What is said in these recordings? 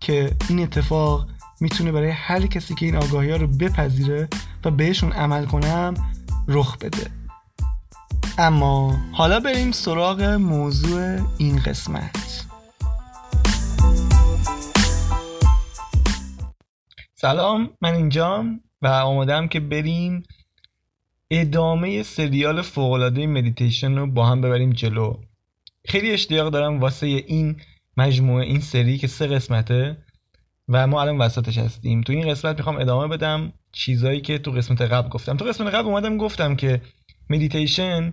که این اتفاق می‌تونه برای هر کسی که این آگاهی ها رو بپذیره و بهشون عمل کنم رخ بده. اما حالا بریم سراغ موضوع این قسمت. سلام من اینجام و آمادم که بریم ادامه سریال فوقالعاده مدیتیشن رو با هم ببریم جلو. خیلی اشتیاق دارم واسه این مجموعه این سری که سه قسمته و ما الان وسطش هستیم. تو این قسمت می‌خوام ادامه بدم چیزایی که تو قسمت قبل گفتم. تو قسمت قبل اومدم گفتم که مدیتیشن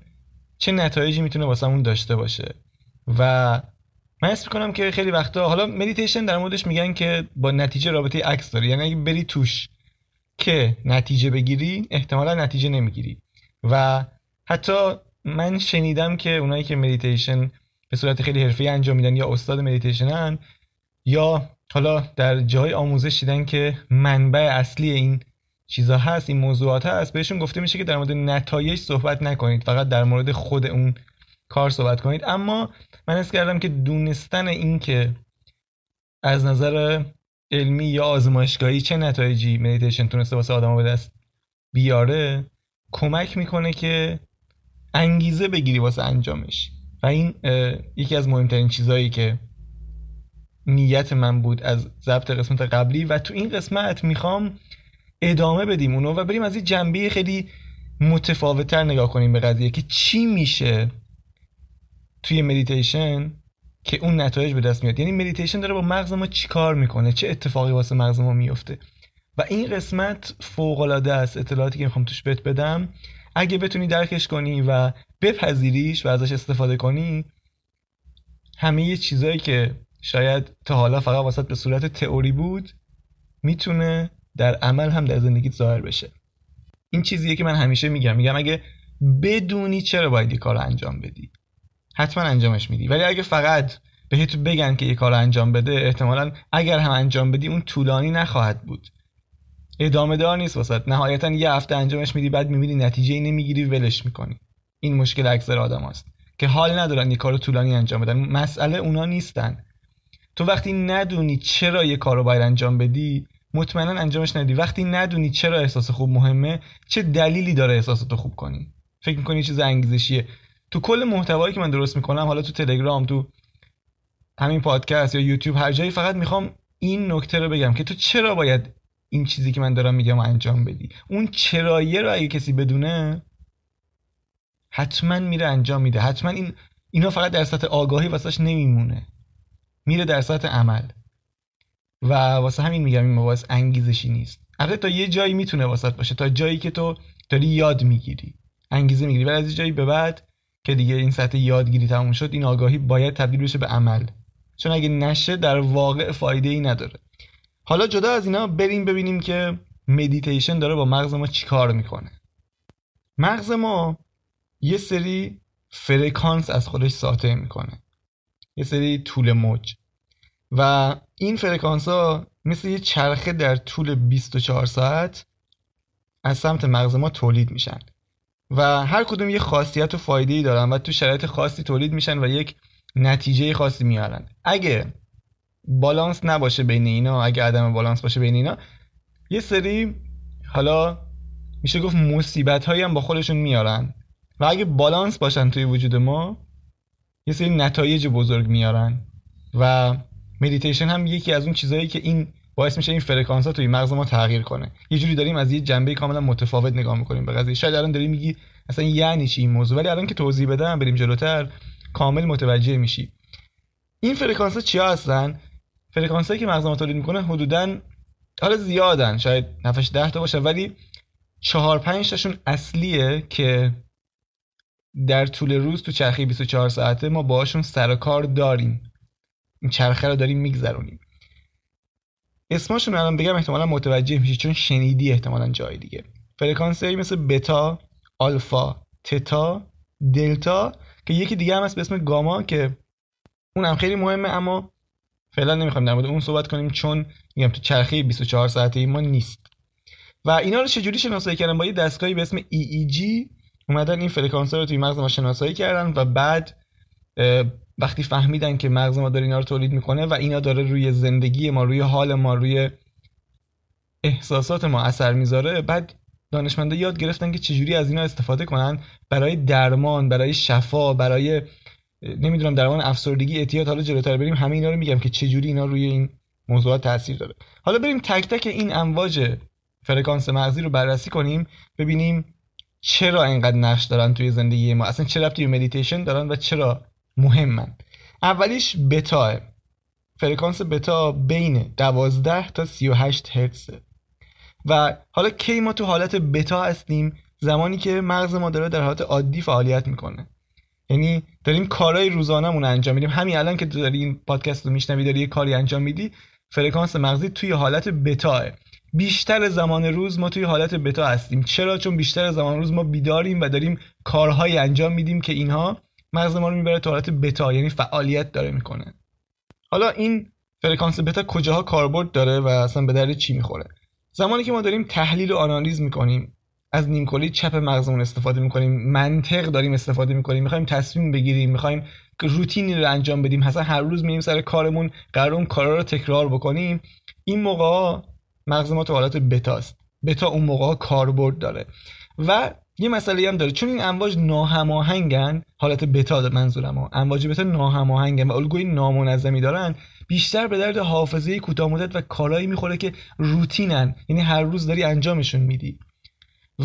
چه نتایجی می‌تونه واسمون داشته باشه. و من حس می‌کنم که خیلی وقتا حالا مدیتیشن در موردش میگن که با نتیجه رابطه عکس داره. یعنی اگه بری توش که نتیجه بگیری احتمالا نتیجه نمی‌گیری. و حتی من شنیدم که اونایی که مدیتیشن به صورت خیلی حرفه‌ای انجام میدن یا استاد مدیتیشنن یا حالا در جای آموزش دیدن که منبع اصلی این چیزا هست این موضوعات هست بهشون گفته میشه که در مورد نتایج صحبت نکنید فقط در مورد خود اون کار صحبت کنید. اما من حس کردم که دونستن این که از نظر علمی یا آزمایشگاهی چه نتایجی مدیتیشن تونسته واسه آدما به دست بیاره کمک می‌کنه که انگیزه بگیری واسه انجامش. این یکی از مهمترین چیزهایی که نیت من بود از ضبط قسمت قبلی و تو این قسمت می‌خوام ادامه بدیم اونو و بریم از این جنبه خیلی متفاوتتر نگاه کنیم به قضیه که چی میشه توی مدیتیشن که اون نتایج به دست میاد. یعنی مدیتیشن داره با مغز ما چیکار می‌کنه؟ چه اتفاقی واسه مغز ما میفته و این قسمت فوق العاده است. اطلاعاتی که می‌خوام توش بهت بدم. اگه بتونی درکش کنی و بپذیریش و ازش استفاده کنی همه چیزایی که شاید تا حالا فقط واسط به صورت تئوری بود می‌تونه در عمل هم در زندگیت ظاهر بشه. این چیزیه که من همیشه میگم. میگم اگه بدونی چرا باید یه کار انجام بدی. حتما انجامش میدی. ولی اگه فقط بهت بگن که یه کار انجام بده احتمالا اگر هم انجام بدی اون طولانی نخواهد بود. ادامه دار نیست واسط. نهایتا یه هفته انجامش میدی بعد می‌بینی نتیجه نمی‌گیری ولش می‌کنی. این مشکل اکثر آدم هست که حال ندارن یه کار طولانی انجام بدن. مسئله اونا نیستن. تو وقتی ندونی چرا یه کار باید انجام بدی مطمئنا انجامش ندی. وقتی ندونی چرا احساس خوب مهمه چه دلیلی داره احساستو خوب کنی؟ فکر می‌کنی چیز انگیزشیه. تو کل محتوایی که من درست می‌کنم حالا تو تلگرام تو همین پادکست یا یوتیوب هر جایی فقط می‌خوام این نکته رو بگم که تو چرا باید این چیزی که من دارم میگم انجام بدی؟ اون چراییه رو اگه کسی بدونه حتما میره انجام میده. حتما این اینا فقط در سطح آگاهی واسش نمیمونه. میره در سطح عمل. و واسه همین میگم این مواز انگیزشی نیست. البته تا یه جایی می‌تونه واسط باشه. تا جایی که تو داری یاد می‌گیری. انگیزه می‌گیری. ولی از جایی به بعد که دیگه این سطح یادگیری تموم شد این آگاهی باید تبدیل بشه به عمل. چون اگه نشه در واقع فایده ای نداره. حالا جدا از اینا بریم ببینیم که مدیتیشن داره با مغز ما چیکار می‌کنه. مغز ما یه سری فرکانس از خودش ساطع می‌کنه. یه سری طول موج. و این فرکانس ها مثل یه چرخه در طول 24 ساعت از سمت مغز ما تولید میشن. و هر کدوم یه خاصیت و فایده ای دارن و تو شرایط خاصی تولید میشن و یک نتیجه خاصی میارن. اگه بالانس نباشه بین اینا اگه عدم بالانس باشه بین اینا یه سری حالا میشه گفت مصیبت هایی هم با خودشون میارن. و اگه بالانس باشن توی وجود ما یه سری نتایج بزرگ میارن و مدیتیشن هم یکی از اون چیزهایی که این باعث میشه این فرکانس ها توی مغز ما تغییر کنه. یه جوری داریم از یه جنبه کاملا متفاوت نگاه می‌کنیم به قضیه. شاید الان داری میگی اصلا یعنی چی این موضوع؟ ولی الان که توضیح بدم بریم جلوتر کامل متوجه میشی. این فرکانس ها چیا هستن؟ فرکانس هایی که مغز ما تولید می‌کنه حدودا حالا زیادن شاید نفش 10 تا باشه ولی چهار پنج تاشون اصلیه که در طول روز تو چرخه 24 ساعته ما باشون سر و کار داریم. این چرخه رو داریم میگذرونیم. اسمشون الان بگم احتمالا متوجه میشی چون شنیدی احتمالا جای دیگه. فرکانس مثل بتا آلفا تتا دلتا که یکی دیگه هم هست به اسم گاما که اونم خیلی مهمه اما فعلا نمی‌خوام در اون صحبت کنیم چون میگم تو چرخه 24 ساعته ما نیست. و اینا رو چجوری شناسایی کردن؟ با یه دستگاهی به اسم EEG اومدن این فرکانس رو توی مغز ما شناسایی کردن و بعد وقتی فهمیدن که مغز ما داره اینا رو تولید می‌کنه و اینا داره روی زندگی ما روی حال ما روی احساسات ما اثر می‌ذاره بعد دانشمندا یاد گرفتن که چجوری از اینا استفاده کنن برای درمان برای شفا برای نمی‌دونم درمان افسردگی اعتیاد حالا جلوتر بریم همه اینا رو میگم که چجوری اینا روی این موضوعات تاثیر داره. حالا بریم تک تک این امواج فرکانس مغزی رو بررسی کنیم ببینیم چرا اینقدر نقش دارن توی زندگی ما؟ اصلا چرا توی مدیتیشن دارن و چرا مهمن؟ اولیش بتا. فرکانس بتا بین 12 تا 38 هرتزه و حالا کی ما تو حالت بتا هستیم؟ زمانی که مغز ما داره در حالت عادی فعالیت می‌کنه. یعنی داریم کارهای روزانهمون انجام میدیم. همین الان که داری این پادکست رو میشنوی داری یه کاری انجام میدی فرکانس مغزی توی حالت بتاه بیشتر زمان روز ما توی حالت بتا هستیم. چرا؟ چون بیشتر زمان روز ما بیداریم و داریم کارهایی انجام میدیم که اینها مغز ما رو می‌بره تو حالت بتا یعنی فعالیت داره می‌کنه. حالا این فرکانس بتا کجاها کاربرد داره و اصلا به درد چی می‌خوره؟ زمانی که ما داریم تحلیل و آنالیز می‌کنیم از نیمکلی چپ مغزمون استفاده می‌کنیم منطق داریم استفاده می‌کنیم می‌خوایم تصمیم بگیریم می‌خوایم روتینی رو انجام بدیم. مثلا هر روز میریم سر کارمون قرار اون کارا رو تکرار بکنیم. این موقع مغز ما تو حالت بتاست بتا اون موقع کاربرد داره. و یه مسئله هم داره. چون این امواج ناهماهنگن حالت بتا منظورم ها. امواج بتا ناهماهنگن و الگوی نامنظمی دارن بیشتر به درد حافظه کوتاه مدت و کارایی می‌خوره که روتینن. یعنی هر روز داری انجامشون میدی.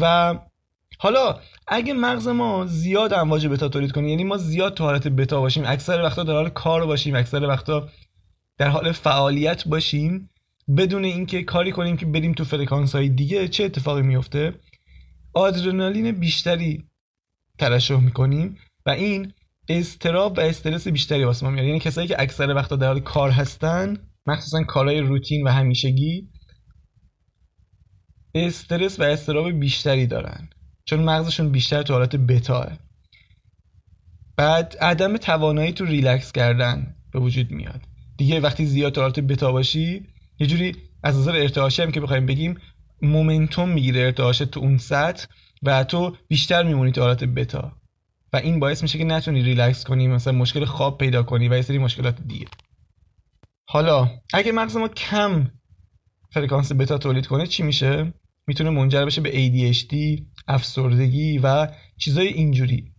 و حالا اگه مغز ما زیاد امواج بتا تولید کنه یعنی ما زیاد تو حالت بتا باشیم اکثر وقتا در حال کار باشیم اکثر وقتا در حال فعالیت باشیم بدون اینکه کاری کنیم که بریم تو فرکانس های دیگه چه اتفاقی میفته آدرنالین بیشتری ترشح می‌کنیم و این اضطراب و استرس بیشتری واسه ما میاره. یعنی کسایی که اکثر وقتا در حال کار هستن مخصوصا کارهای روتین و همیشگی استرس و اضطراب بیشتری دارن. چون مغزشون بیشتر تو حالت بتاه. بعد عدم توانایی تو ریلکس کردن به وجود میاد. دیگه وقتی زیاد تو حالت بتا باشی یه جوری از نظر ارتعاشی هم که بخوایم بگیم momentum می‌گیره ارتعاشت تو اون سطح و تو بیشتر میمونی تو حالت بتا. و این باعث میشه که نتونی ریلکس کنی مثلا مشکل خواب پیدا کنی و یه سری مشکلات دیگه. حالا اگه مغز ما کم فرکانس بتا تولید کنه چی میشه؟ می‌تونه منجر بشه به ADHD افسردگی و چیزای اینجوری.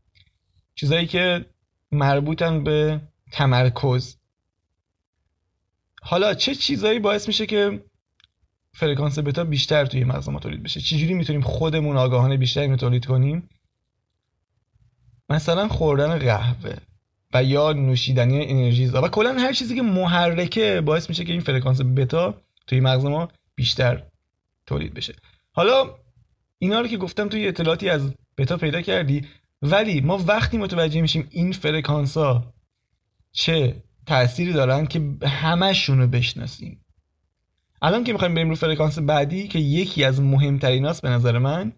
چیزایی که مربوطن به تمرکز. حالا چه چیزایی باعث میشه که فرکانس بتا بیشتر توی مغز ما تولید بشه؟ چجوری می‌تونیم خودمون آگاهانه بیشتر اینو تولید کنیم؟ مثلا خوردن قهوه و یا نوشیدنی انرژی و کلا هر چیزی که محرکه باعث میشه که این فرکانس بتا توی مغز ما بیشتر تولید بشه. حالا اینا رو که گفتم توی اطلاعاتی از بتا پیدا کردی ولی ما وقتی متوجه میشیم این فرکانس ها چه تأثیری دارن که همشون رو بشناسیم. الان که می‌خوایم بریم رو فرکانس بعدی که یکی از مهمترین به نظر من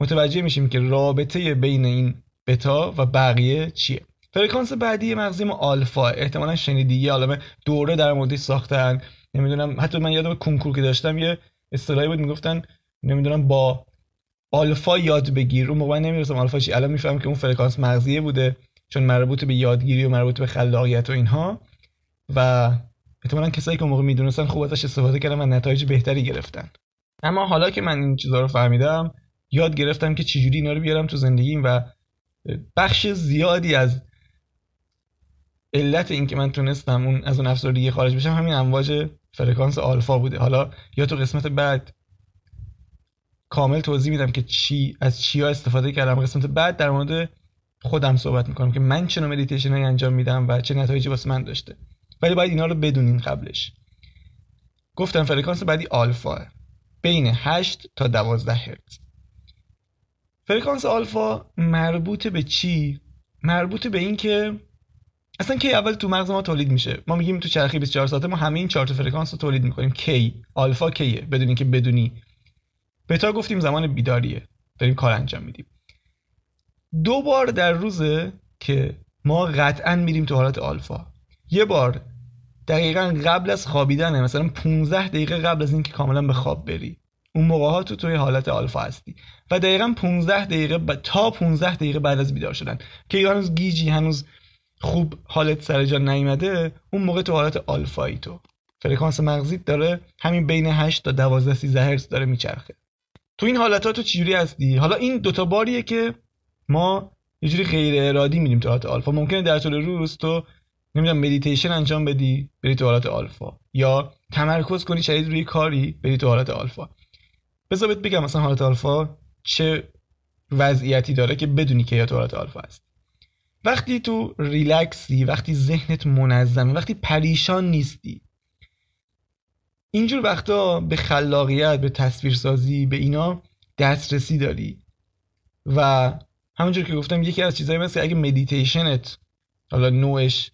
متوجه میشیم که رابطه بین این بتا و بقیه چیه. فرکانس بعدی مغزی ما آلفا احتمالا شنیدی یه عالمه دوره در موردش ساختن. نمی‌دونم حتی من یادم کنکور که داشتم یه اصطلاحی بود می‌گفتن نمی‌دونم با آلفا یاد بگیر. اون موقع نمی‌رسم آلفا چی الان می‌فهمم که اون فرکانس مغزیه بوده. چون مربوط به یادگیری و مربوط به خلاقیت و اینها. و احتمالا کسایی که موقع می‌دونستن خوب ازش استفاده کردن و نتایج بهتری گرفتن. اما حالا که من این چیزها رو فهمیدم یاد گرفتم که چجوری اینا رو بیارم تو زندگیم و بخش زیادی از علت این که من تونستم اون از اون افسردگی خارج بشم همین امواج فرکانس آلفا بوده. حالا یا تو قسمت بعد کامل توضیح میدم که چی از چیا استفاده کردم. قسمت بعد در مورد خودم صحبت می‌کنم که من چه نوع مدیتیشن انجام میدم و چه نتایجی واسه من داشته. ولی باید اینا رو بدونین قبلش. گفتم فرکانس بعدی آلفا. بین 8 تا 12 هرتز. فرکانس آلفا مربوط به چی؟ مربوط به این که اصلا کی اول تو مغز ما تولید میشه. ما میگیم تو چرخی 24 ساعته ما همه این چهار فرکانس رو تولید می‌کنیم. کی؟ آلفا کیه؟ بدون اینکه بدونی. بتا گفتیم زمان بیداریه. داریم کار انجام میدیم. دو بار در روزه که ما قطعا میریم تو حالت آلفا. یه بار دقیقا قبل از خوابیدنه مثلا 15 دقیقه قبل از اینکه کاملا به خواب بری. اون موقع ها تو توی حالت آلفا هستی. و دقیقا 15 دقیقه ب... تا 15 دقیقه بعد از بیدار شدن. که هنوز گیجی هنوز خوب حالت سر جا نیومده اون موقع تو حالت آلفایی تو. فرکانس مغزیت داره همین بین 8 تا 12 13 هرتز داره میچرخه. تو این حالت ها تو چجوری هستی؟ حالا این دوتا باریه که ما یه جوری غیر ارادی میریم تو حالت آلفا. ممکنه در طول روز تو نمی‌دونم مدیتیشن انجام بدی بری تو حالت آلفا. یا تمرکز کنی شدید روی کاری بری تو حالت آلفا. بذار بهت بگم مثلا حالت آلفا چه وضعیتی داره که بدونی که یا تو حالت آلفا هست وقتی تو ریلکسی وقتی ذهنت منظمه وقتی پریشان نیستی اینجور وقتا به خلاقیت به تصویرسازی به اینا دسترسی داری و همونجور که گفتم یکی از چیزایی مثل اگه مدیتیشنت حالا نوعش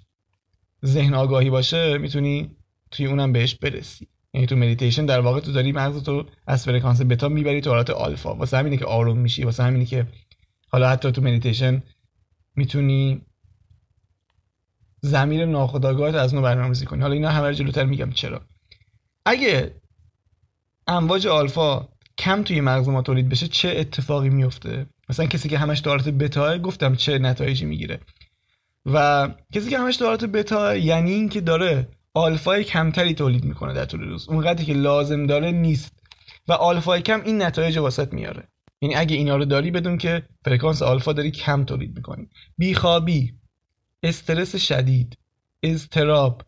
ذهن آگاهی باشه می‌تونی توی اونم بهش برسی. یعنی تو مدیتیشن در واقع تو داری مغزتو از فرکانس بتا می‌بری تو حالت آلفا. واسه همینه که آروم میشی واسه همینه که حالا حتی تو مدیتیشن می‌تونی ضمیر ناخودآگاهت از نو برنامه‌ریزی کنی. حالا اینا همه جلوتر میگم. چرا؟ اگه امواج آلفا کم توی مغز ما تولید بشه چه اتفاقی میفته مثلا کسی که همش حالت بتا گفتم چه نتایجی می‌گیره. و کسی که همش حالت بتا یعنی اینکه داره آلفای کمتری تولید می‌کنه در طول روز. اونقدری که لازم داره نیست. و آلفای کم این نتایج واست میاره. یعنی اگه اینا رو داری بدون که فرکانس آلفا داری کم تولید می‌کنی. بیخوابی استرس شدید اضطراب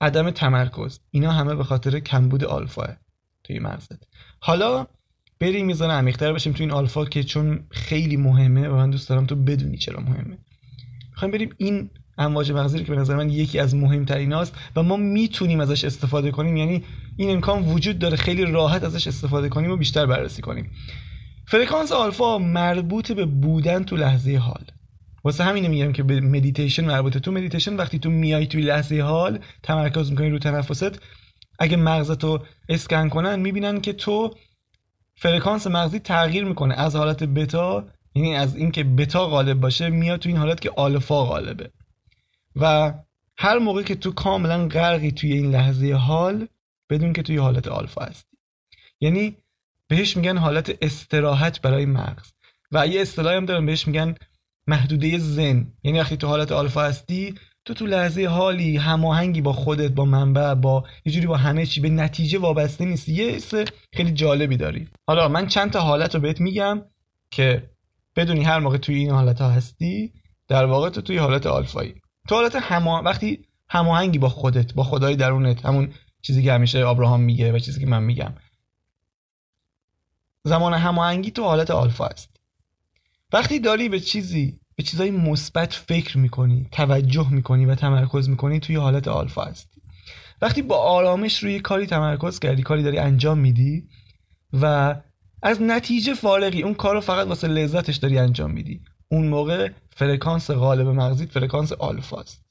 عدم تمرکز. اینا همه به خاطر کمبود آلفاه توی مغزت. حالا بریم میزان عمیق‌تر بشیم تو این آلفا که چون خیلی مهمه و من دوست دارم تو بدونی چرا مهمه. می‌خوایم بریم این امواج مغزی که به نظر من یکی از مهمترین هاست و ما می‌تونیم ازش استفاده کنیم. یعنی این امکان وجود داره خیلی راحت ازش استفاده کنیم و بیشتر بررسی کنیم. فرکانس آلفا مربوط به بودن تو لحظه حال. واسه همین میگم که به مدیتیشن مربوطه تو مدیتیشن وقتی تو میای توی لحظه حال تمرکز می‌کنی رو تنفست اگه مغزتو اسکن کنن می‌بینن که تو فرکانس مغزی تغییر می‌کنه. از حالت بتا یعنی از اینکه بتا غالب باشه میاد تو این حالت که آلفا غالبه. و هر موقع که تو کاملا غرقی توی این لحظه حال بدون که توی حالت آلفا هستی. یعنی بهش میگن حالت استراحت برای مغز. و یه اصطلاحی هم دارن بهش میگن محدوده زن یعنی وقتی تو حالت آلفا هستی تو تو لحظه حالی هماهنگی با خودت با منبع با یه جوری با همه چی به نتیجه وابسته نیستی. یه حس خیلی جالبی داری. حالا من چند تا حالت رو بهت میگم که بدونی هر موقع توی این حالت ها هستی در واقع تو توی حالت آلفایی. تو حالت هما وقتی هماهنگی با خودت با خدای درونت همون چیزی که همیشه ابراهام میگه و چیزی که من میگم. زمان هماهنگی تو حالت آلفا است. وقتی داری به چیزی به چیزای مثبت فکر می‌کنی توجه می‌کنی و تمرکز می‌کنی توی حالت آلفا هستی. وقتی با آرامش روی کاری تمرکز کردی کاری داری انجام میدی و از نتیجه فارغی اون کار رو فقط واسه لذتش داری انجام میدی. اون موقع فرکانس غالب مغزیت فرکانس آلفا است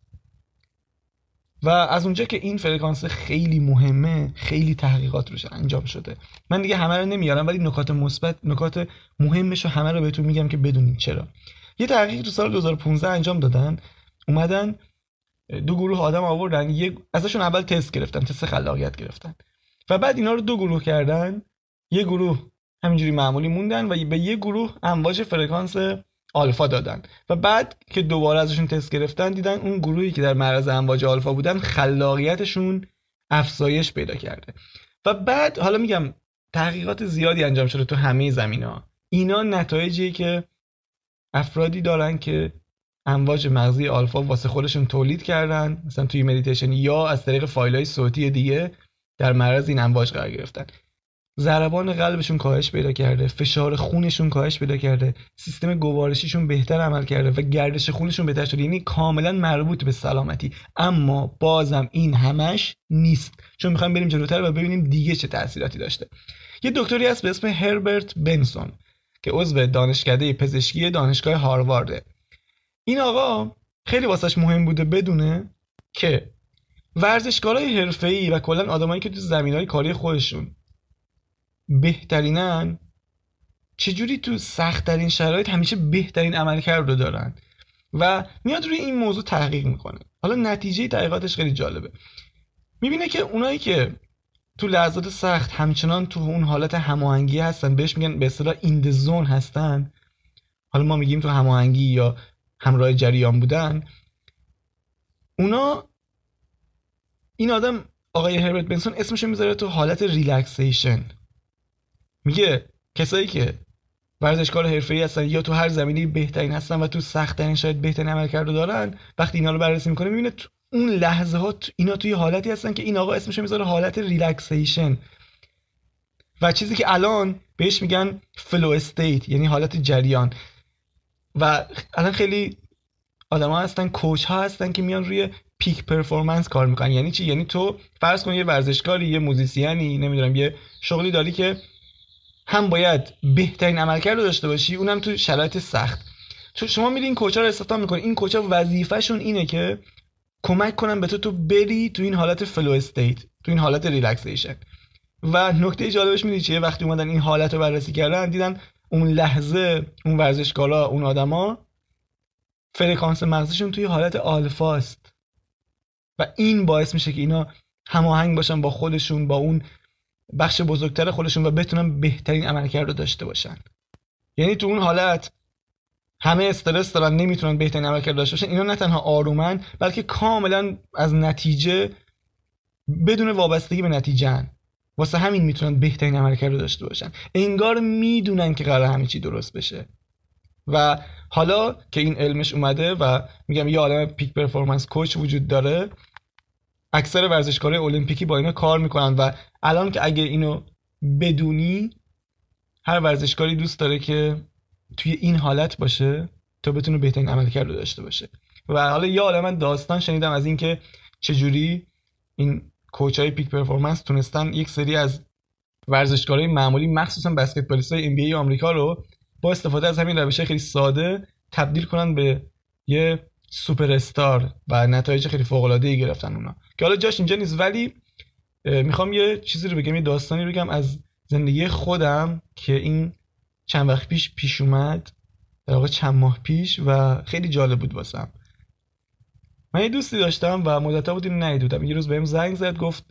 و از اونجا که این فرکانس خیلی مهمه خیلی تحقیقات روش انجام شده. من دیگه همه رو نمیارم ولی نکات مثبت نکات مهمش رو همه رو بهتون میگم که بدونید چرا. یه تحقیق تو سال 2015 انجام دادن اومدن دو گروه آدم آوردن یه ازشون اول تست گرفتن تست خلاقیت گرفتن. و بعد اینا رو دو گروه کردن یه گروه همینجوری معمولی موندن و به یه گروه امواج فرکانس آلفا دادن. و بعد که دوباره ازشون تست گرفتن دیدن اون گروهی که در معرض امواج آلفا بودن خلاقیتشون افزایش پیدا کرده. و بعد حالا میگم تحقیقات زیادی انجام شده تو همه زمین ها اینا نتایجی که افرادی دارن که امواج مغزی آلفا واسه خودشون تولید کردن مثلا توی مدیتیشن یا از طریق فایل های صوتی دیگه در معرض این امواج قرار گرفتن. ضربان قلبشون کاهش پیدا کرده فشار خونشون کاهش پیدا کرده سیستم گوارشیشون بهتر عمل کرده و گردش خونشون بهتر شده. یعنی کاملا مربوط به سلامتی. اما بازم این همش نیست. چون می‌خوایم بریم جلوتر و ببینیم دیگه چه تاثیراتی داشته. یه دکتری هست به اسم هربرت بنسون. که عضو دانشکده پزشکی دانشگاه هاروارده. این آقا خیلی واسش مهم بوده بدونه که ورزشکارای حرفه‌ای و کلا آدمایی که تو زمینهای کاری خودشون بهترینن چجوری تو سختترین شرایط همیشه بهترین عملکرد رو دارن و میاد روی این موضوع تحقیق می‌کنه. حالا نتیجه تحقیقاتش خیلی جالبه. می‌بینه که اونایی که تو لحظات سخت همچنان تو اون حالت هماهنگی هستن. بهش میگن به اصطلاح این زون هستن. حالا ما میگیم تو هماهنگی یا همراه جریان بودن. اونا این آدم آقای هربرت بنسون اسمشو می‌ذاره تو حالت ریلکسیشن. میگه کسایی که ورزشکار حرفه‌ای هستن یا تو هر زمینه بهترین هستن و تو سخت ترین شاید بهترین عملکرد دارن وقتی اینا رو بررسی می‌کنه می‌بینه اون لحظه ها اینا توی حالتی هستن که این آقا اسمش می‌ذاره حالت relaxation. و چیزی که الان بهش میگن flow state یعنی حالت جریان. و الان خیلی آدما هستن coach ها هستن که میان روی peak performance کار می‌کنن. یعنی چی؟ یعنی تو فرض کن یه ورزشکاری یه موزیسیانی نمی‌دونم یه شغلی داری که هم باید بهترین عملکرد رو داشته باشی اونم تو شرایط سخت. تو شما میری این coach ا رو استخدام می‌کنی. این coach ا وظیفه‌شون اینه که کمک کنن به تو تو بری تو این حالت flow state تو این حالت relaxation و نکته جالبش می‌دونی چیه؟ وقتی اومدن این حالت رو بررسی کردن دیدن اون لحظه اون ورزشکارا اون آدما فرکانس مغزشون توی حالت آلفاست و این باعث میشه که اینا هماهنگ باشن با خودشون با اون بخش بزرگتر خودشون و بتونن بهترین عملکرد رو داشته باشن. یعنی تو اون حالت همه استرس دارن نمی‌تونن بهترین عملکرد داشته باشن اینا نه تنها آرومن بلکه کاملا از نتیجه بدون وابستگی به نتیجه واسه همین می‌تونن بهترین عملکرد رو داشته باشن. انگار می‌دونن که قرار همه چی درست بشه. و حالا که این علمش اومده و میگم یه عالم پیک پرفورمنس کوچ وجود داره اکثر ورزشکارای المپیکی با اینا کار می‌کنن و الان که اگه اینو بدونی هر ورزشکاری دوست داره که توی این حالت باشه تا بتونه بهترین عملکرد رو داشته باشه. و حالا یه عالم من داستان شنیدم از اینکه چجوری این کوچ های پیک پرفورمنس تونستن یک سری از ورزشکارای معمولی مخصوصا بسکتبالیست های NBA آمریکا رو با استفاده از همین روش خیلی ساده تبدیل کنن به یه سوپر استار و نتایج خیلی فوق العاده ای گرفتن اونا. که حالا جاش اینجا نیست ولی می‌خوام یه چیزی رو بگم یه داستانی بگم از زندگی خودم که این چند وقت پیش پیش اومد در واقع چند ماه پیش و خیلی جالب بود واسم. من یه دوستی داشتم و مدت بود اینو ندیده یه روز بهم زنگ زد گفت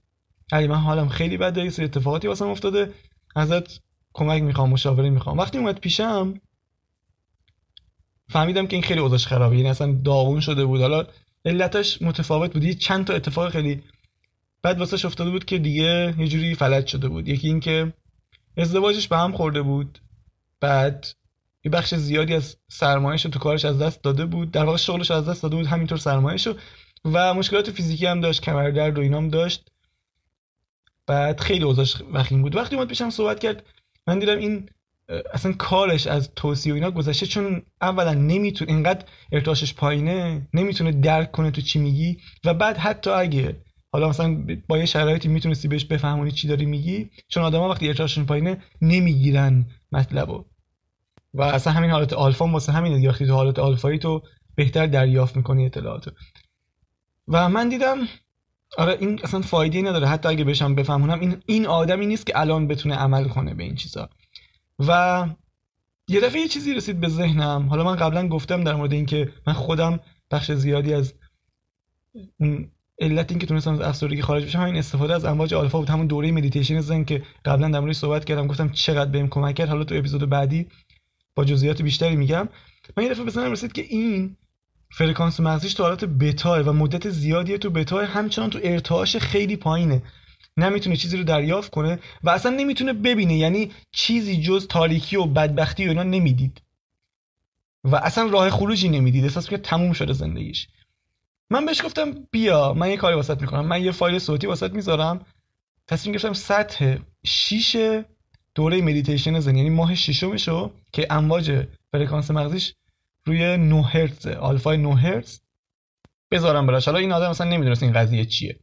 علی من حالم خیلی بده یه سری اتفاقاتی واسم افتاده. ازت کمک می‌خوام مشاوره می‌خوام. وقتی اومد پیشم فهمیدم که این خیلی اوضاعش خرابه. یعنی اصلا داغون شده بود. حالا علتش متفاوت بود. یه چند تا اتفاق خیلی بعد واسش افتاده بود که دیگه یه جوری فلج شده بود. یکی اینکه ازدواجش به هم خورده بود. بعد یه بخش زیادی از سرمایه‌اش تو کارش از دست داده بود. در واقع شغلش از دست داده بود همینطور سرمایه‌شو. و مشکلات فیزیکی هم داشت کمردرد و اینام داشت. بعد خیلی اوضاعش وخیم بود. وقتی اومد پیشم صحبت کرد من دیدم این اصلا کارش از توصیه و اینا گذشته چون اولا نمی‌تونه اینقدر ارتعاشش پایینه نمی‌تونه درک کنه تو چی میگی. و بعد حتی اگه حالا مثلا با یه شرایطی می‌تونستی بهش بفهمونی چی داری میگی چون آدما وقتی ارتعاششون پایینه نمی‌گیرن مطلبو. و اصلا همین حالت آلفا واسه همینه دیگه تو حالت آلفایی تو بهتر دریافت می‌کنی اطلاعاتو. و من دیدم آره این اصلا فایده نداره. حتی اگه بهشم بفهمونم این این آدمی نیست که الان بتونه عمل کنه به این چیزا. و یه دفعه یه چیزی رسید به ذهنم. حالا من قبلا گفتم در مورد اینکه من خودم بخش زیادی از علت اینکه تونستم از افسردگی خارج بشم همین استفاده از امواج آلفا بود. همون دوره مدیتیشن ذن که قبلا در موردش صحبت کردم گفتم چقدر بهم کمک کرد. حالا تو اپیزود بعدی با جزئیات بیشتری میگم. من یه دفعه به رسید که این فرکانس مغزیش تو حالت بتا و مدت زیادی تو بتا همچنان تو ارتعاش خیلی پایینه. نمی‌تونه چیزی رو دریافت کنه و اصلا نمی‌تونه ببینه. یعنی چیزی جز تاریکی و بدبختی و اینا نمی‌دید. و اصلا راه خروجی نمی‌دید. احساس که تموم شده زندگیش. من بهش گفتم بیا من یه کاری واست می‌کنم. من یه فایل صوتی واست می‌ذارم. تصمیم گرفتم سطح 6 دوره مدیتیشن ذن یعنی ماه ششمشو که امواج فرکانس مغزیش روی 9 هرتز آلفای 9 هرتز بذارم براش. حالا این آدم مثلا نمی‌دونست این قضیه چیه.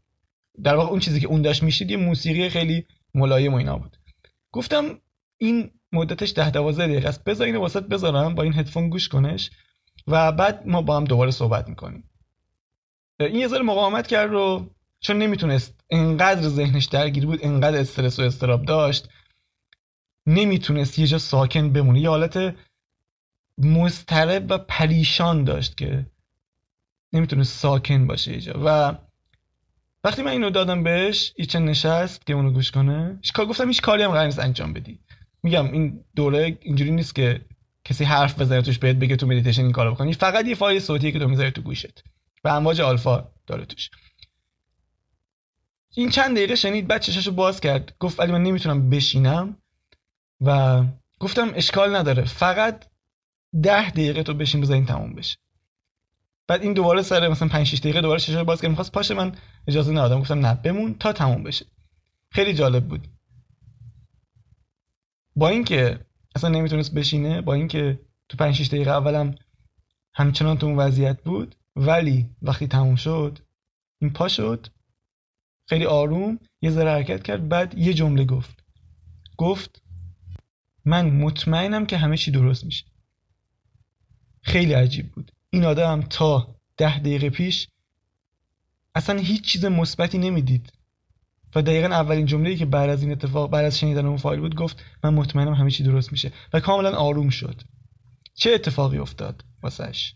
در واقع اون چیزی که اون داشت میشید یه موسیقی خیلی ملایم و اینا بود. گفتم این مدتش ده دوازده دقیقه است. بذار اینو واسط بذارم با این هدفون گوش کنش و بعد ما با هم دوباره صحبت می‌کنیم. این یه ذره مقاومت کرد رو چون نمی‌تونست انقدر ذهنش درگیر بود انقدر استرس و استراب داشت نمی‌تونست یه جا ساکن بمونه. یه حالت مضطرب و پریشان داشت که نمی‌تونست ساکن باشه یه جا. و وقتی من اینو دادم بهش ایچه نشست که اونو گوش کنه کار گفتم هیچ کاری هم قرار نیست انجام بدی. میگم این دوره اینجوری نیست که کسی حرف بزنه توش بهت بگه تو مدیتیشن این کارو بکنی. فقط یه فایل صوتیه که تو می‌ذاری تو گوشت. و امواج آلفا داره توش. این چند دقیقه شنید بعد چشاشو باز کرد. گفت ولی من نمی‌تونم بشینم. و گفتم اشکال نداره فقط ده دقیقه تو بشین بذار این تموم بشه. بعد این دوباره سر مثلا 5 6 دقیقه دوباره چشاشو باز کرد. می‌خواست پاشه من اجازه ندادم. گفتم نه بمون تا تموم بشه. خیلی جالب بود. با اینکه اصلا نمی‌تونست بشینه با اینکه تو 5 6 دقیقه اولم همچنان تو اون وضعیت بود ولی وقتی تموم شد این پا شد خیلی آروم یه ذره حرکت کرد بعد یه جمله گفت. گفت من مطمئنم که همه چی درست میشه. خیلی عجیب بود. این آدم تا ده دقیقه پیش اصلا هیچ چیز مثبتی نمی‌دید. و دقیقا اولین جمله‌ای که بعد از این اتفاق بعد از شنیدن اون فایل بود گفت من مطمئنم همه چی درست میشه. و کاملا آروم شد. چه اتفاقی افتاد واسش؟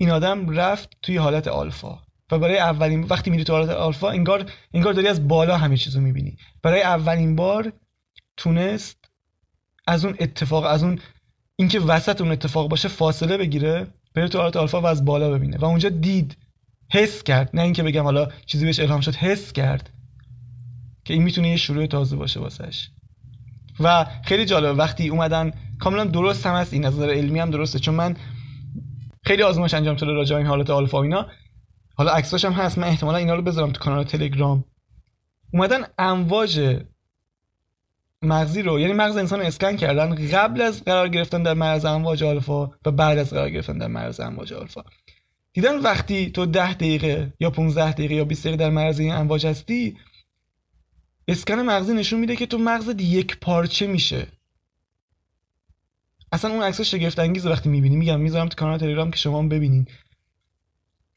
این آدم رفت توی حالت آلفا. و برای اولین وقتی میری تو حالت آلفا انگار انگار داری از بالا همه چیزو می‌بینی. برای اولین بار تونست از اون اتفاق از اون اینکه وسط اون اتفاق باشه فاصله بگیره بره تو حالت آلفا و از بالا ببینه. و اونجا دید حس کرد. نه اینکه بگم حالا چیزی بهش الهام شد حس کرد که این می‌تونه یه شروع تازه باشه واسش. و خیلی جالبه وقتی اومدن کاملا درست هم هست این نظر علمی هم درسته. چون من خیلی آزمایش انجام شده راجع این حالت آلفا اینا. حالا عکساش هم هست. من احتمالا اینا رو بذارم تو کانال تلگرام. اومدن امواج مغزی رو یعنی مغز انسان رو اسکن کردن قبل از قرار گرفتن در مرز امواج آلفا و بعد از قرار گرفتن در مرز امواج آلفا. دیدن وقتی تو ده دقیقه یا 15 دقیقه یا 20 دقیقه در مرز این امواج هستی اسکن مغزی نشون میده که تو مغزت یک پارچه میشه. اصلا اون عکس شگفت انگیزه وقتی می‌بینی میگم می‌ذارم تو کانال تلگرام که شما هم ببینین.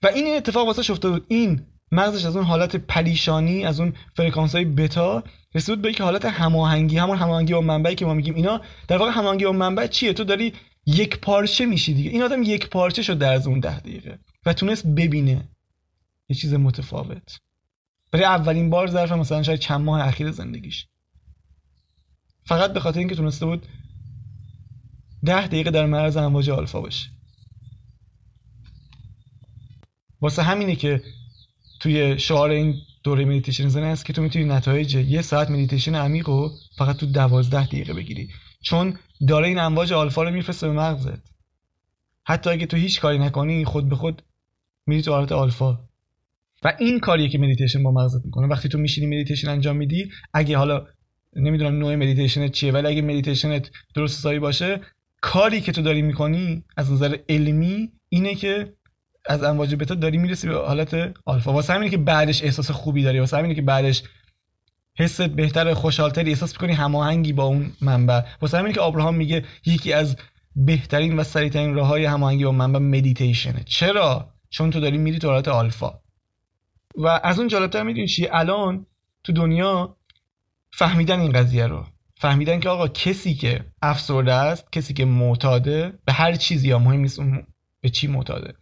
و این اتفاق واسه افتاده بود این مغزش از اون حالت پریشانی از اون فرکانس های بتا رسید به یک حالت هماهنگی همون هماهنگی با منبعی که ما میگیم اینا در واقع هماهنگی با منبع چیه؟ تو داری یک پارچه میشی دیگه. این آدم یک پارچه شد در از اون ده دقیقه و تونست ببینه. یه چیز متفاوت. برای اولین بار ظرف مثلا شاید چند ماه اخیر زندگیش. فقط به خاطر اینکه تونسته بود ده دقیقه در معرض امواج آلفا باشه. واسه همینه که توی شعار این دوره مدیتیشن ذنه است که تو می‌تونی نتایج یه ساعت مدیتیشن عمیق رو فقط تو دوازده دقیقه بگیری. چون داره این امواج آلفا رو میفرسته به مغزت. حتی اگه تو هیچ کاری نکنی خود به خود میری تو حالت آلفا. و این کاریه که مدیتیشن با مغزت می‌کنه. وقتی تو میشینی مدیتیشن انجام میدی اگه حالا نمی‌دونم نوع مدیتیشنت چیه ولی اگه مدیتیشنت درست حسابی باشه کاری که تو داری می‌کنی از نظر علمی اینه که از امواج بتا داری می‌رسی به حالت آلفا. واسه همینه که بعدش احساس خوبی داری. واسه همینه که بعدش حست بهتر خوشحالتری احساس می‌کنی هماهنگی با اون منبع. واسه همینه که ابراهام میگه یکی از بهترین و سریعترین راه های هماهنگی با منبع مدیتیشنه چرا؟ چون تو داری میری تو حالت آلفا. و از اون جالبتر می‌دونی چیه الان تو دنیا فهمیدن این قضیه رو. فهمیدن که آقا کسی که افسرده است کسی که معتاده به هر چیزی یا مهم نیست اون به چی معتاده.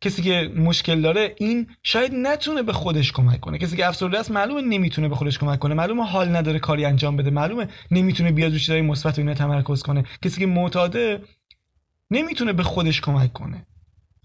کسی که مشکل داره این شاید نتونه به خودش کمک کنه. کسی که افسرده است معلومه نمی‌تونه به خودش کمک کنه. معلومه حال نداره کاری انجام بده. معلومه نمی‌تونه بیاد رو چیزای مثبت و اینا تمرکز کنه. کسی که معتاده نمی‌تونه به خودش کمک کنه.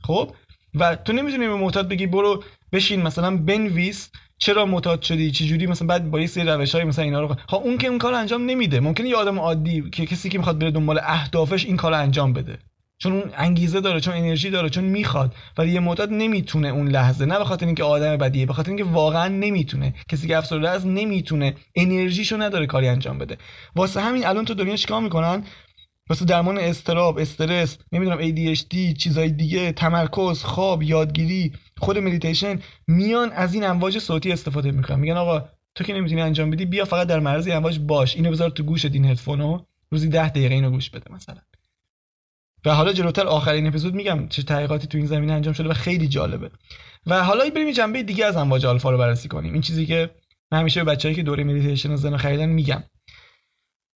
خب؟ و تو نمی‌تونی به معتاد بگی برو بشین مثلا بنویس چرا معتاد شدی چه جوری مثلا بعد با یه سری روش های مثلا اینا رو ها اون که اون کار انجام نمیده. ممکنه یه آدم عادی که کسی که می‌خواد بره دنبال اهدافش این کار انجام بده. چون اون انگیزه داره چون انرژی داره چون می‌خواد. ولی یه معتاد نمی‌تونه اون لحظه نه به خاطر اینکه آدم بدیه به خاطر اینکه واقعا نمی‌تونه. کسی که افسرده است نمی‌تونه. انرژیشو نداره کاری انجام بده. واسه همین الان تو دنیا چیکار می‌کنن؟ واسه درمان اضطراب استرس نمی‌دونم ADHD چیزای دیگه تمرکز خواب یادگیری. خود مدیتیشن میان از این امواج صوتی استفاده می‌کنن. میگن آقا تو که نمی‌تونی انجام بدی بیا فقط در معرض امواج باش. اینو بذار تو گوشت این هدفونو روزی ده دقیقه اینو گوش بده مثلا. و حالا جلوتر آخرین اپیزود میگم چه تحقیقاتی تو این زمینه انجام شده و خیلی جالبه. و حالا بریم جنبه دیگه از امواج آلفا رو بررسی کنیم. این چیزی که من همیشه به بچه‌هایی که دوره مدیتیشن ذن خریدن میگم.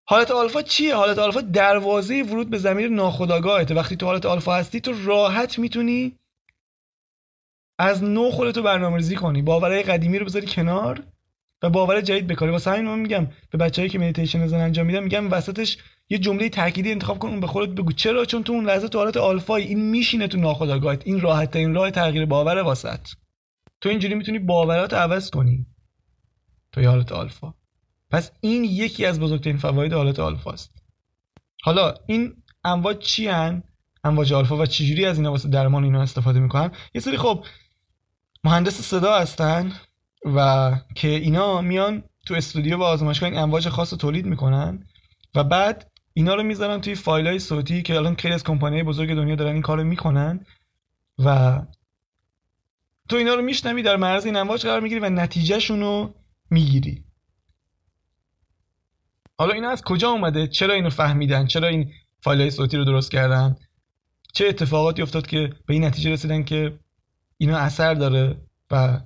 حالت آلفا چیه؟ حالت آلفا دروازه ورود به ذهن ناخودآگاهت وقتی تو حالت آلفا هستی تو راحت می‌تونی از نو خودتو برنامه‌ریزی کنی. باورهای قدیمی رو بذاری کنار و باور جدید بکاری واسه همین من میگم به بچه‌هایی که مدیتیشن ذن انجام میدن میگم وسطش یه جمله تأکیدی انتخاب کن اون به خودت بگو. چرا؟ چون تو اون لحظه تو حالت آلفای این میشینه تو ناخودآگاهت. این راحت این راه تغییر باور واست تو اینجوری می‌تونی باورات عوض کنی تو حالت آلفا. پس این یکی از بزرگترین فواید حالت آلفا است. حالا این امواج چی هن؟ امواج آلفا و چجوری از اینا واسه درمان اینا استفاده می‌کنن؟ یه سری خب مهندس صدا هستن و که اینا میان تو استودیو با آزمایشگاه این امواج خاص رو تولید می‌کنن و بعد اینا رو می‌ذارن توی فایل های صوتی که الان خیلی از کمپانی بزرگ دنیا دارن این کارو می‌کنن و تو اینا رو میشنوی در معرض این امواج قرار می‌گیری و نتیجهشون رو می‌گیری. حالا اینا از کجا اومده؟ چرا اینو فهمیدن؟ چرا این فایل های صوتی رو درست کردن؟ چه اتفاقاتی افتاد که به این نتیجه رسیدن که اینا اثر داره و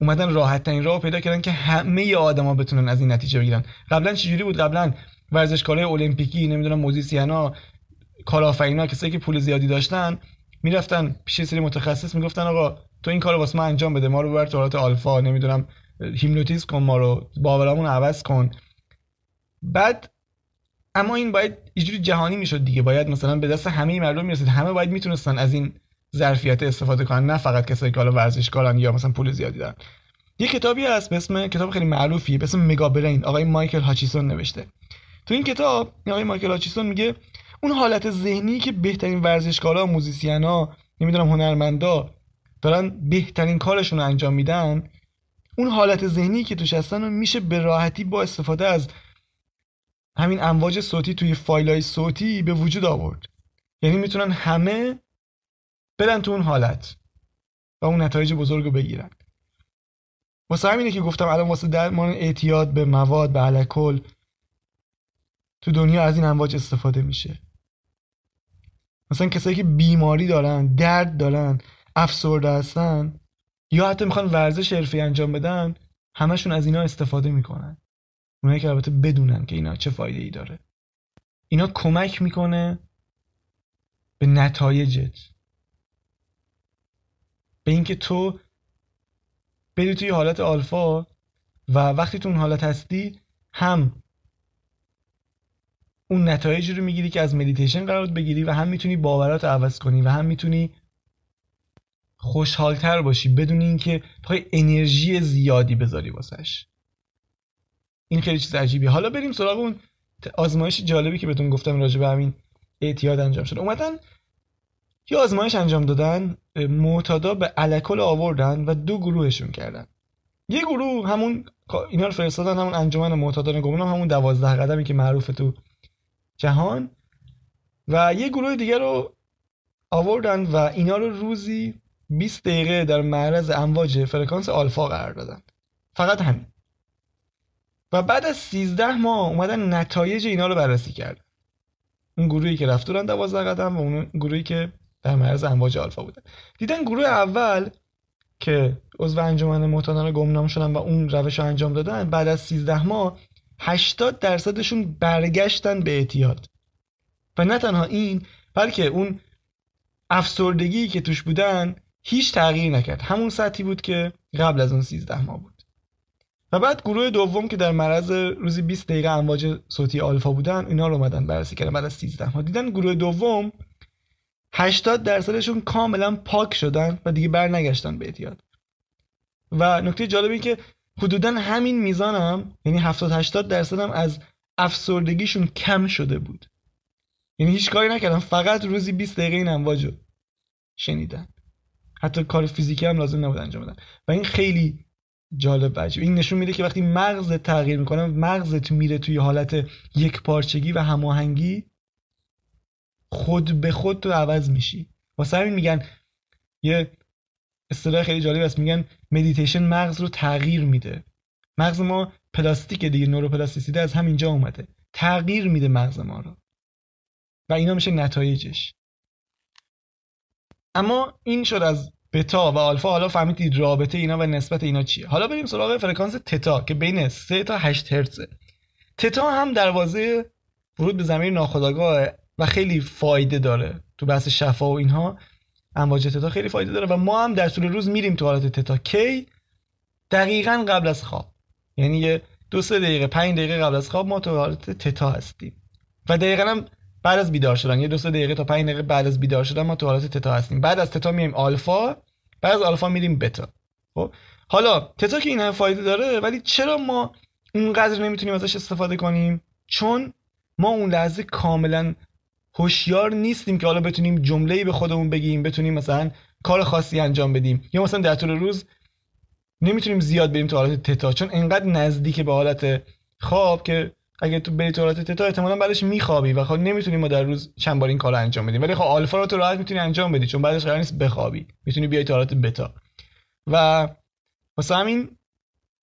اومدن راحت ترین راه پیدا کردن که همه آدما بتونن از این نتیجه بگیرن. قبلا چجوری بود؟ قبلا ورزشکارای المپیکی نمی‌دونم موزیسینا کارآفرینا کسایی که پول زیادی داشتن می‌رفتن پیش سری متخصص می‌گفتن آقا تو این کارو واسه ما انجام بده ما رو ببر تو حالت آلفا نمی‌دونم هیپنوتیزم کن ما رو باورامون عوض کن. بعد اما این باید اینجوری جهانی می‌شد دیگه باید مثلا به دست همه مردم می‌رسید همه باید می‌تونستن از این ظرفیت استفاده کنن نه فقط کسایی که حالا ورزشکارن یا مثلا پول زیادی دارن. یه کتابی هست به اسم کتاب خیلی معروفی به اسم مگا برین آقای مایکل هاچیسون نوشته. تو این کتاب آقای مایکل هاچیسون میگه اون حالت ذهنی که بهترین ورزشکارا موزیسینا نمی‌دونم هنرمندا دارن بهترین کارشون رو انجام میدن اون حالت ذهنی که توش هستن میشه به راحتی با استفاده از همین امواج صوتی توی فایل صوتی به وجود آورد. یعنی می‌تونن همه برن تو اون حالت و اون نتایج بزرگ رو بگیرن. واسه همینه که گفتم الان واسه درمان اعتیاد به مواد به الکل تو دنیا از این امواج استفاده میشه. مثلا کسایی که بیماری دارن درد دارن افسرده هستن یا حتی می‌خوان ورزش حرفی انجام بدن همشون از اینا استفاده می‌کنن. اونایی که البته بدونن که اینا چه فایده ای داره. اینا کمک می‌کنه به نتایجت. به اینکه تو بری توی حالت آلفا و وقتی تو اون حالت هستی هم اون نتایجی رو می‌گیری که از مدیتیشن قراره بگیری و هم می‌تونی باورات عوض کنی و هم می‌تونی خوشحالتر باشی بدون اینکه پای انرژی زیادی بذاری واسش. این خیلی چیز عجیبیه. حالا بریم سراغ اون آزمایش جالبی که بهتون گفتم راجع به همین اعتیاد انجام شده. اومدن یه آزمایش انجام دادن معتادا به الکل آوردن و دو گروهشون کردن. یه گروه همون اینا رو فرستادن همون انجمن معتادان گمنام همون دوازده قدمی که معروفه تو جهان. و یه گروه دیگه رو آوردن و اینا رو روزی 20 دقیقه در معرض امواج فرکانس آلفا قرار دادن. فقط همین. و بعد از 13 ماه اومدن نتایج اینا رو بررسی کرد اون گروهی که رفت دورن 12 قدم و اون گروهی که در معرض امواج آلفا بودن دیدن گروه اول که عضو انجمن معتادان گمنام شدن و اون روش رو انجام دادن بعد از 13 ماه 80 درصدشون برگشتن به اعتیاد و نه تنها این بلکه اون افسردگی که توش بودن هیچ تغییر نکرد. همون سطحی بود که قبل از اون 13 ماه بود. و بعد گروه دوم که در معرض روزی 20 دقیقه امواج صوتی آلفا بودن اینا رو اومدن بررسی کردن بعد از 13 ماه. دیدن گروه دوم 80 درصدشون کاملا پاک شدن و دیگه برنگشتن به اعتیاد. و نکته جالبی که حدودا همین میزان هم یعنی 70 80 درصد هم از افسردگیشون کم شده بود. یعنی هیچ کاری نکردن فقط روزی 20 دقیقه این امواج شنیدن. حتی کار فیزیکی هم لازم نبود انجام بدن. و این خیلی جالب و این نشون میده که وقتی مغز تغییر می‌کنه مغزت میره توی حالت یک پارچگی و هماهنگی خود به خود تو عوض میشی. واسه همین میگن یه اصطلاح خیلی جالب است. میگن مدیتیشن مغز رو تغییر میده. مغز ما پلاستیک دیگه نوروپلاستیسیته از همینجا اومده. تغییر میده مغز ما رو. و اینا میشه نتایجش. اما این شد از بتا و آلفا. حالا فهمیدید رابطه اینا و نسبت اینا چیه. حالا بریم سراغ فرکانس تتا که بین 3 تا 8 هرتزه. تتا هم دروازه ورود به زمین ناخودآگاه و خیلی فایده داره تو بحث شفا و اینها امواج تتا خیلی فایده داره و ما هم در طول روز میریم تو حالت تتا. کی؟ دقیقا قبل از خواب. یعنی یه دو سه دقیقه پنج دقیقه قبل از خواب ما تو حالت تتا هستیم. و دقیقا هم بعد از بیدار شدن یه دو سه دقیقه تا پنج دقیقه بعد از بیدار شدن ما تو حالت تتا هستیم. بعد از تتا میایم آلفا بعد از آلفا میریم بتا. خب؟ حالا تتا که این فایده داره ولی چرا ما اونقدر نمی‌تونیم ازش استفاده کنیم؟ چون ما اون لحظه کاملا هوشیار نیستیم که حالا بتونیم جمله‌ای به خودمون بگیم بتونیم مثلا کار خاصی انجام بدیم. یا مثلا در طول روز نمی‌تونیم زیاد بریم تو حالت تتا چون انقدر نزدیک به حالت خواب که اگه تو بری تو حالت تتا احتمالاً بعدش میخوابی و خب نمی‌تونیم ما در روز چند بار این کار انجام بدیم. ولی خب آلفا رو تو راحت می‌تونی انجام بدی چون بعدش قرار نیست بخوابی. می‌تونی بیای تو حالت بتا. و واسه همین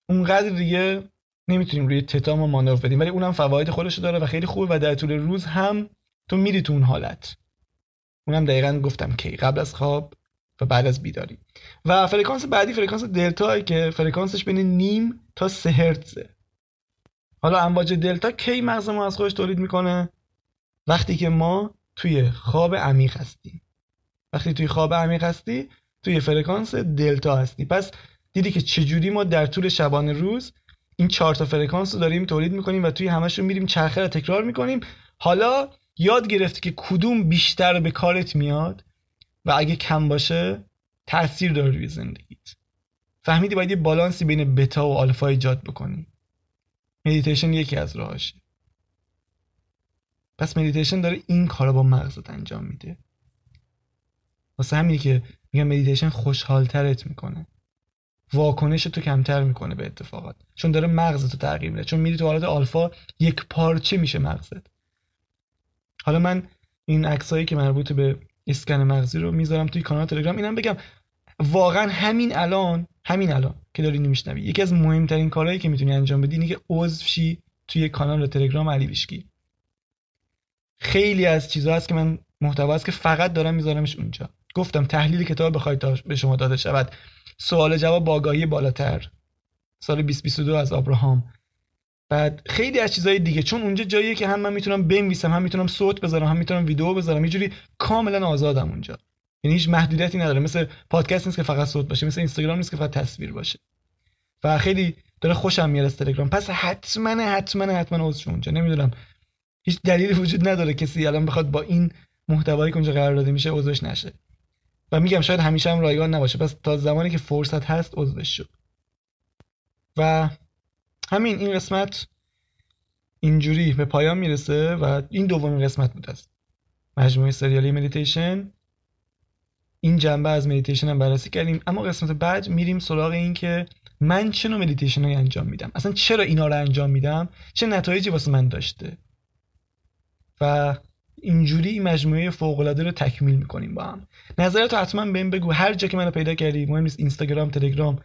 اونقدر دیگه نمی‌تونیم روی تتا ما مانور بدیم. ولی اونم فواید خودش داره و خیلی خوبه و در طول روز هم تو میری تو اون حالت. اونم دقیقا گفتم کی. قبل از خواب و بعد از بیداری. و فرکانس بعدی فرکانس دلتا که فرکانسش بین نیم تا سه هرتزه. حالا امواج دلتا کی مغز ما از خودش تولید می‌کنه؟ وقتی که ما توی خواب عمیق هستیم. وقتی توی خواب عمیق هستی توی فرکانس دلتا هستی. پس دیدی که چجوری ما در طول شبانه روز این چهار تا فرکانس رو داریم تولید می‌کنیم و توی همش رو میریم چرخه رو تکرار می‌کنیم. حالا یاد گرفتی که کدوم بیشتر به کارت میاد و اگه کم باشه تاثیر داره روی زندگیت. فهمیدی باید یه بالانسی بین بتا و آلفا ایجاد بکنی. مدیتیشن یکی از راهاشه پس مدیتیشن داره این کارو با مغزت انجام میده. واسه همینی که میگم مدیتیشن خوشحالترت می‌کنه. واکنشتو کمتر می‌کنه به اتفاقات. چون داره مغزت رو تغییر میده. چون میری تو حالت آلفا یک پارچه میشه مغزت. حالا من این عکسایی که مربوط به اسکن مغزی رو می‌ذارم توی کانال تلگرام. اینم بگم واقعا همین الان همین الان که داری میشنوی یکی از مهمترین کارهایی که می‌تونی انجام بدی اینه که عضو شی توی کانال تلگرام علی بیشکی خیلی از چیزها هست که من محتوا است که فقط دارم میذارمش اونجا. گفتم تحلیل کتاب بخواید به شما داده شود. سوال جواب با آگاهی بالاتر. سال 2022 از ابراهام. بعد خیلی از چیزهای دیگه چون اونجا جاییه که هم من می‌تونم بنویسم هم می‌تونم صوت بذارم هم می‌تونم ویدیو بذارم یه جوری کاملا آزادم اونجا. یعنی هیچ محدودیتی نداره. مثل پادکست نیست که فقط صوت باشه مثل اینستاگرام نیست که فقط تصویر باشه. و خیلی داره خوشم میاد از تلگرام. پس حتما حتما حتما عضو اونجا. نمی‌دونم. هیچ دلیلی وجود نداره کسی الان بخواد با این محتوایی که اونجا قرار داده میشه عضوش نشه. و میگم شاید همیشه هم رایگان نباشه. پس تا زمانی که فرصت هست عضوش شو. و همین این قسمت اینجوری به پایان می‌رسه و این دومین قسمت بود از مجموعه سریالی مدیتیشن. این جنبه از مدیتیشن هم بررسی کردیم. اما قسمت بعد میریم سراغ این که من چه نوع مدیتیشن هایی انجام میدم؟ اصلا چرا اینا رو انجام میدم؟ چه نتایجی واسه من داشته؟ و اینجوری این مجموعه فوق العاده رو تکمیل می‌کنیم با هم. نظرت حتما بهم بگو. هر جا که منو پیدا کردی مهم نیست اینستاگرام تلگرام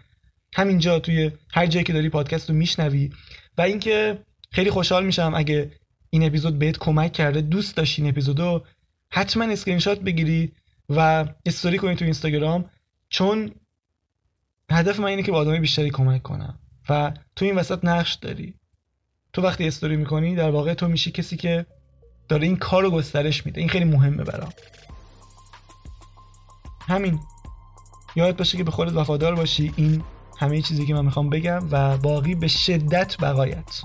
همینجا توی هر جایی که داری پادکست رو میشنوی. و اینکه خیلی خوشحال میشم اگه این اپیزود بهت کمک کرده. دوست داشتی این اپیزودو حتما اسکرین شات بگیری و استوری کنی تو اینستاگرام. چون هدف من اینه که به آدمای بیشتری کمک کنم. و تو این وسط نقش داری. تو وقتی استوری می‌کنی در واقع تو میشی کسی که داره این کار رو گسترش میده. این خیلی مهمه برام. همین. یاد باشه که به خودت وفادار باشی. این همه چیزی که من می‌خوام بگم و باقی به شدت بقایت.